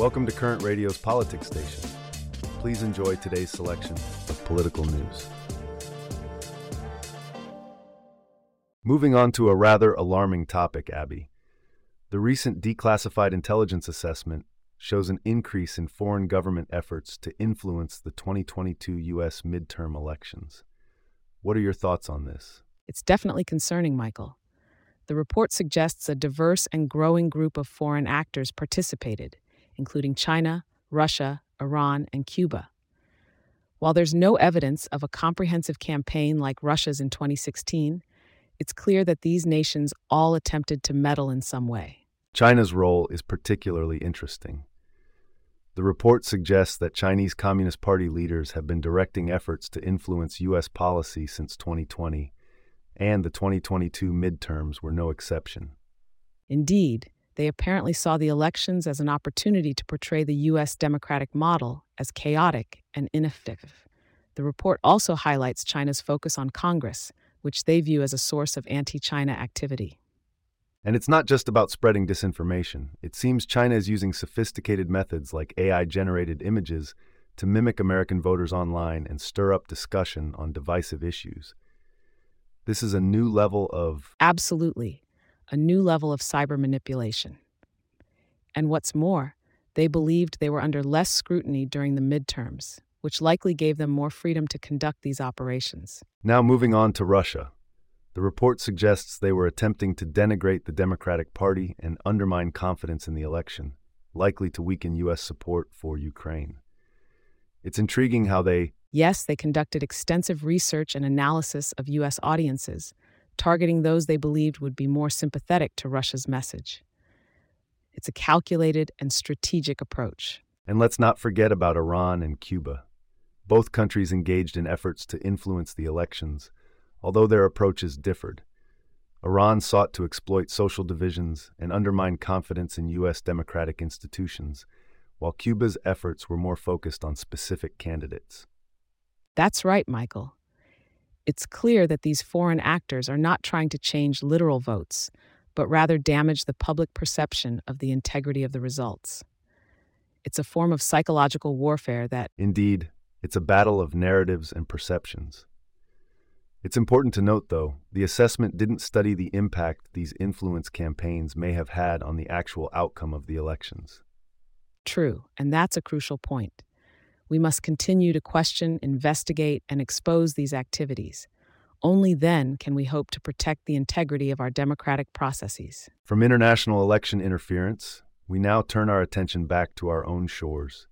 Welcome to Current Radio's Politics Station. Please enjoy today's selection of political news. Moving on to a rather alarming topic, Abbey. The recent declassified intelligence assessment shows an increase in foreign government efforts to influence the 2022 U.S. midterm elections. What are your thoughts on this? It's definitely concerning, Michael. The report suggests a diverse and growing group of foreign actors participated, including China, Russia, Iran, and Cuba. While there's no evidence of a comprehensive campaign like Russia's in 2016, it's clear that these nations all attempted to meddle in some way. China's role is particularly interesting. The report suggests that Chinese Communist Party leaders have been directing efforts to influence U.S. policy since 2020, and the 2022 midterms were no exception. Indeed, they apparently saw the elections as an opportunity to portray the U.S. democratic model as chaotic and ineffective. The report also highlights China's focus on Congress, which they view as a source of anti China activity. And it's not just about spreading disinformation. It seems China is using sophisticated methods like AI generated images to mimic American voters online and stir up discussion on divisive issues. This is a new level of. Absolutely. A new level of cyber manipulation. And what's more, they believed they were under less scrutiny during the midterms, which likely gave them more freedom to conduct these operations. Now, moving on to Russia. The report suggests they were attempting to denigrate the Democratic Party and undermine confidence in the election, likely to weaken U.S. support for Ukraine. It's intriguing how they. Yes, they conducted extensive research and analysis of U.S. audiences, targeting those they believed would be more sympathetic to Russia's message. It's a calculated and strategic approach. And let's not forget about Iran and Cuba. Both countries engaged in efforts to influence the elections although their approaches differed. Iran sought to exploit social divisions and undermine confidence in U.S. democratic institutions, while Cuba's efforts were more focused on specific candidates. That's right, Michael. It's clear that these foreign actors are not trying to change literal votes, but rather damage the public perception of the integrity of the results. It's a form of psychological warfare that. Indeed, it's a battle of narratives and perceptions. It's important to note, though, the assessment didn't study the impact these influence campaigns may have had on the actual outcome of the elections. True, and that's a crucial point. We must continue to question, investigate, and expose these activities. Only then can we hope to protect the integrity of our democratic processes. From international election interference, we now turn our attention back to our own shores.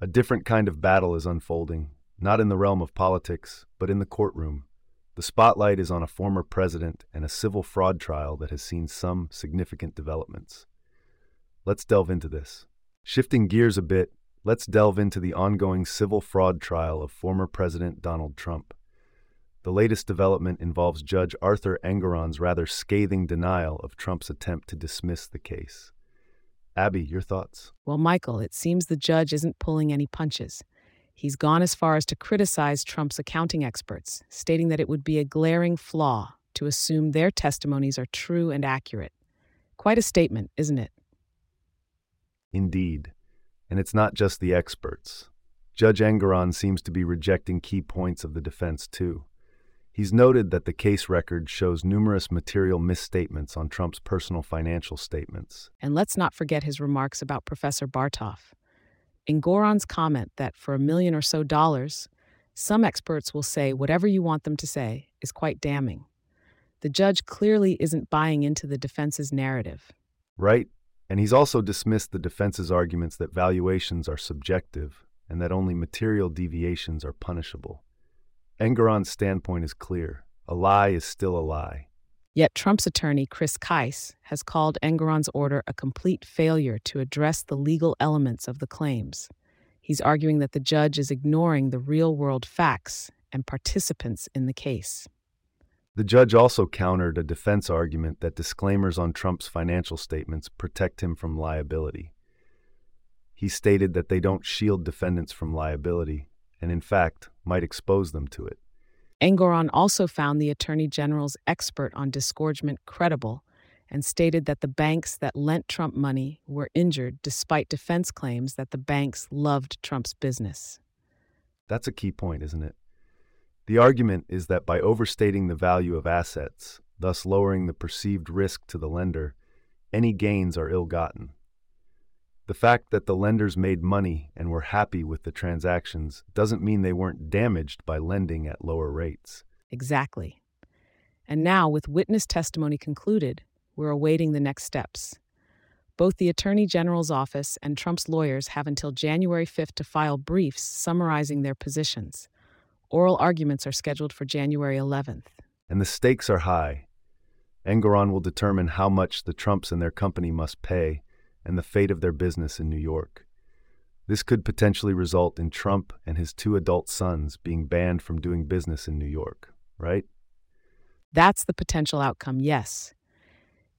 A different kind of battle is unfolding, not in the realm of politics, but in the courtroom. The spotlight is on a former president and a civil fraud trial that has seen some significant developments. Let's delve into this. Shifting gears a bit, let's delve into the ongoing civil fraud trial of former President Donald Trump. The latest development involves Judge Arthur Engoron's rather scathing denial of Trump's attempt to dismiss the case. Abbey, your thoughts? Well, Michael, it seems the judge isn't pulling any punches. He's gone as far as to criticize Trump's accounting experts, stating that it would be a glaring flaw to assume their testimonies are true and accurate. Quite a statement, isn't it? Indeed. And it's not just the experts. Judge Engoron seems to be rejecting key points of the defense, too. He's noted that the case record shows numerous material misstatements on Trump's personal financial statements. And let's not forget his remarks about Professor Bartov. Engoron's comment that for a million or so dollars, some experts will say whatever you want them to say is quite damning. The judge clearly isn't buying into the defense's narrative. Right. And he's also dismissed the defense's arguments that valuations are subjective and that only material deviations are punishable. Engoron's standpoint is clear a lie is still a lie. Yet Trump's attorney, Chris Kise, has called Engoron's order a complete failure to address the legal elements of the claims. He's arguing that the judge is ignoring the real world facts and participants in the case. The judge also countered a defense argument that disclaimers on Trump's financial statements protect him from liability. He stated that they don't shield defendants from liability, and in fact, might expose them to it. Engoron also found the Attorney General's expert on disgorgement credible and stated that the banks that lent Trump money were injured despite defense claims that the banks loved Trump's business. That's a key point, isn't it? The argument is that by overstating the value of assets, thus lowering the perceived risk to the lender, any gains are ill gotten. The fact that the lenders made money and were happy with the transactions doesn't mean they weren't damaged by lending at lower rates. Exactly. And now, with witness testimony concluded, we're awaiting the next steps. Both the Attorney General's office and Trump's lawyers have until January 5th to file briefs summarizing their positions. Oral arguments are scheduled for January 11th. And the stakes are high. Engoron will determine how much the Trumps and their company must pay and the fate of their business in New York. This could potentially result in Trump and his two adult sons being banned from doing business in New York, right? That's the potential outcome, yes.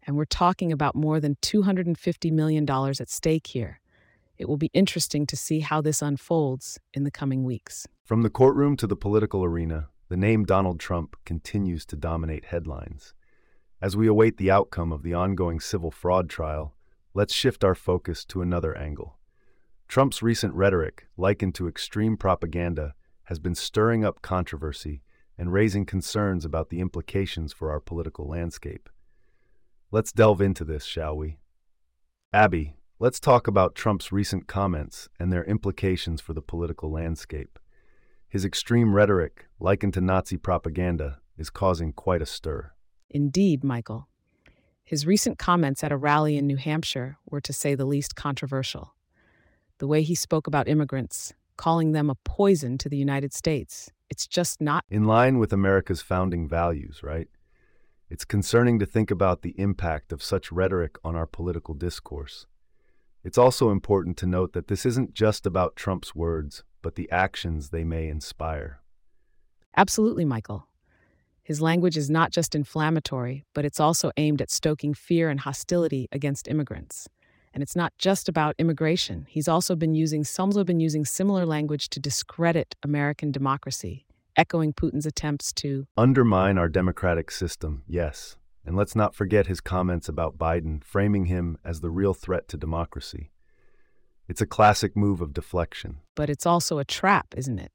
And we're talking about more than $250 million at stake here. It will be interesting to see how this unfolds in the coming weeks. From the courtroom to the political arena, the name Donald Trump continues to dominate headlines. As we await the outcome of the ongoing civil fraud trial, let's shift our focus to another angle. Trump's recent rhetoric, likened to extreme propaganda, has been stirring up controversy and raising concerns about the implications for our political landscape. Let's delve into this, shall we? Abbey, let's talk about Trump's recent comments and their implications for the political landscape. His extreme rhetoric, likened to Nazi propaganda, is causing quite a stir. Indeed, Michael. His recent comments at a rally in New Hampshire were, to say the least, controversial. The way he spoke about immigrants, calling them a poison to the United States, it's just not in line with America's founding values, right? It's concerning to think about the impact of such rhetoric on our political discourse. It's also important to note that this isn't just about Trump's words, but the actions they may inspire. Absolutely, Michael. His language is not just inflammatory, but it's also aimed at stoking fear and hostility against immigrants. And it's not just about immigration. He's also been using, some been using similar language to discredit American democracy, echoing Putin's attempts to undermine our democratic system, yes. And let's not forget his comments about Biden, framing him as the real threat to democracy. It's a classic move of deflection. But it's also a trap, isn't it?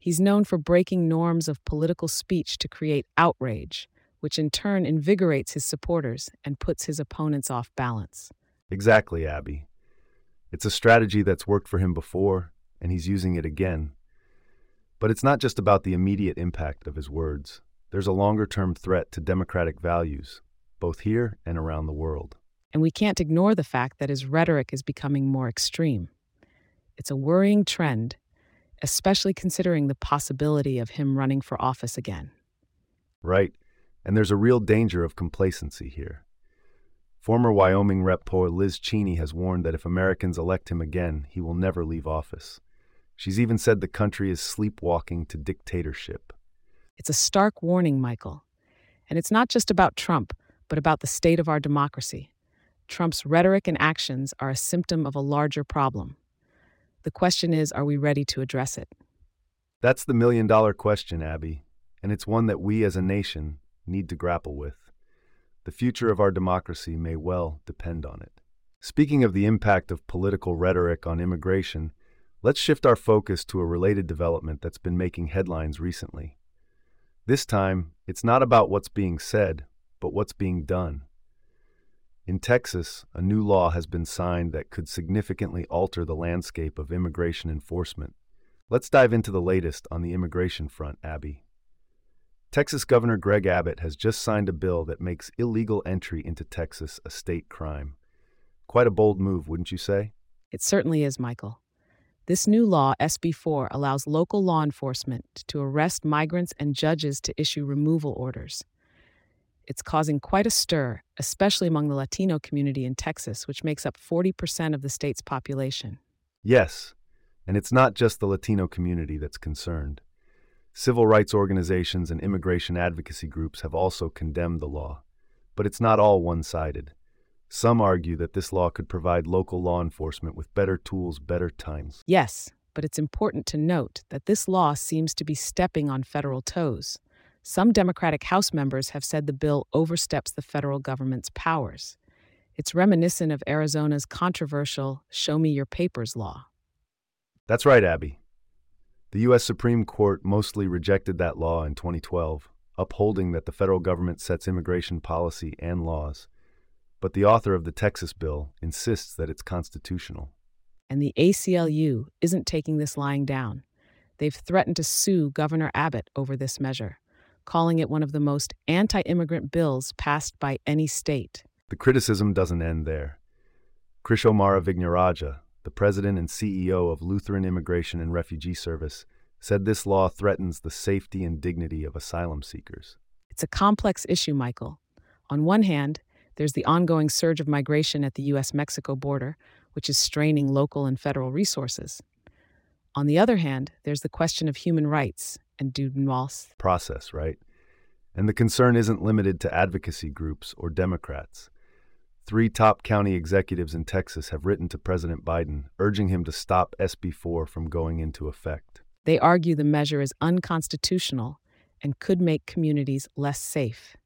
He's known for breaking norms of political speech to create outrage, which in turn invigorates his supporters and puts his opponents off balance. Exactly, Abbey. It's a strategy that's worked for him before, and he's using it again. But it's not just about the immediate impact of his words. There's a longer term threat to democratic values, both here and around the world. And we can't ignore the fact that his rhetoric is becoming more extreme. It's a worrying trend especially considering the possibility of him running for office again. Right, and there's a real danger of complacency here. Former Wyoming Rep. Liz Cheney has warned that if Americans elect him again, he will never leave office. She's even said the country is sleepwalking to dictatorship. It's a stark warning, Michael. And it's not just about Trump, but about the state of our democracy. Trump's rhetoric and actions are a symptom of a larger problem. The question is are we ready to address it? That's the million dollar question, Abbey, and it's one that we as a nation need to grapple with. The future of our democracy may well depend on it. Speaking of the impact of political rhetoric on immigration, let's shift our focus to a related development that's been making headlines recently. This time, it's not about what's being said, but what's being done. In Texas, a new law has been signed that could significantly alter the landscape of immigration enforcement. Let's dive into the latest on the immigration front, Abbey. Texas Governor Greg Abbott has just signed a bill that makes illegal entry into Texas a state crime. Quite a bold move, wouldn't you say? It certainly is, Michael. This new law, SB 4, allows local law enforcement to arrest migrants and judges to issue removal orders. It's causing quite a stir, especially among the Latino community in Texas, which makes up 40% of the state's population. Yes, and it's not just the Latino community that's concerned. Civil rights organizations and immigration advocacy groups have also condemned the law. But it's not all one sided. Some argue that this law could provide local law enforcement with better tools, better times. Yes, but it's important to note that this law seems to be stepping on federal toes. Some Democratic House members have said the bill oversteps the federal government's powers. It's reminiscent of Arizona's controversial Show Me Your Papers law. That's right, Abbey. The U.S. Supreme Court mostly rejected that law in 2012, upholding that the federal government sets immigration policy and laws. But the author of the Texas bill insists that it's constitutional. And the ACLU isn't taking this lying down. They've threatened to sue Governor Abbott over this measure calling it one of the most anti immigrant bills passed by any state. The criticism doesn't end there. Krish O'Mara Vignarajah, the president and CEO of Lutheran Immigration and Refugee Service, said this law threatens the safety and dignity of asylum seekers. It's a complex issue, Michael. On one hand, there's the ongoing surge of migration at the U.S. Mexico border, which is straining local and federal resources. On the other hand, there's the question of human rights and due process, right? And the concern isn't limited to advocacy groups or Democrats. Three top county executives in Texas have written to President Biden urging him to stop SB 4 from going into effect. They argue the measure is unconstitutional and could make communities less safe.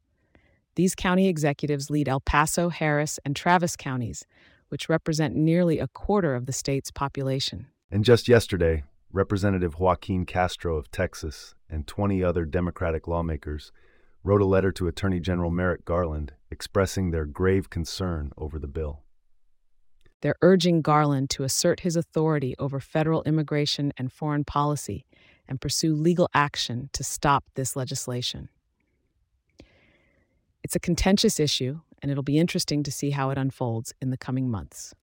These county executives lead El Paso, Harris, and Travis counties, which represent nearly a quarter of the state's population. And just yesterday, Representative Joaquin Castro of Texas and 20 other Democratic lawmakers wrote a letter to Attorney General Merrick Garland expressing their grave concern over the bill. They're urging Garland to assert his authority over federal immigration and foreign policy and pursue legal action to stop this legislation. It's a contentious issue, and it'll be interesting to see how it unfolds in the coming months.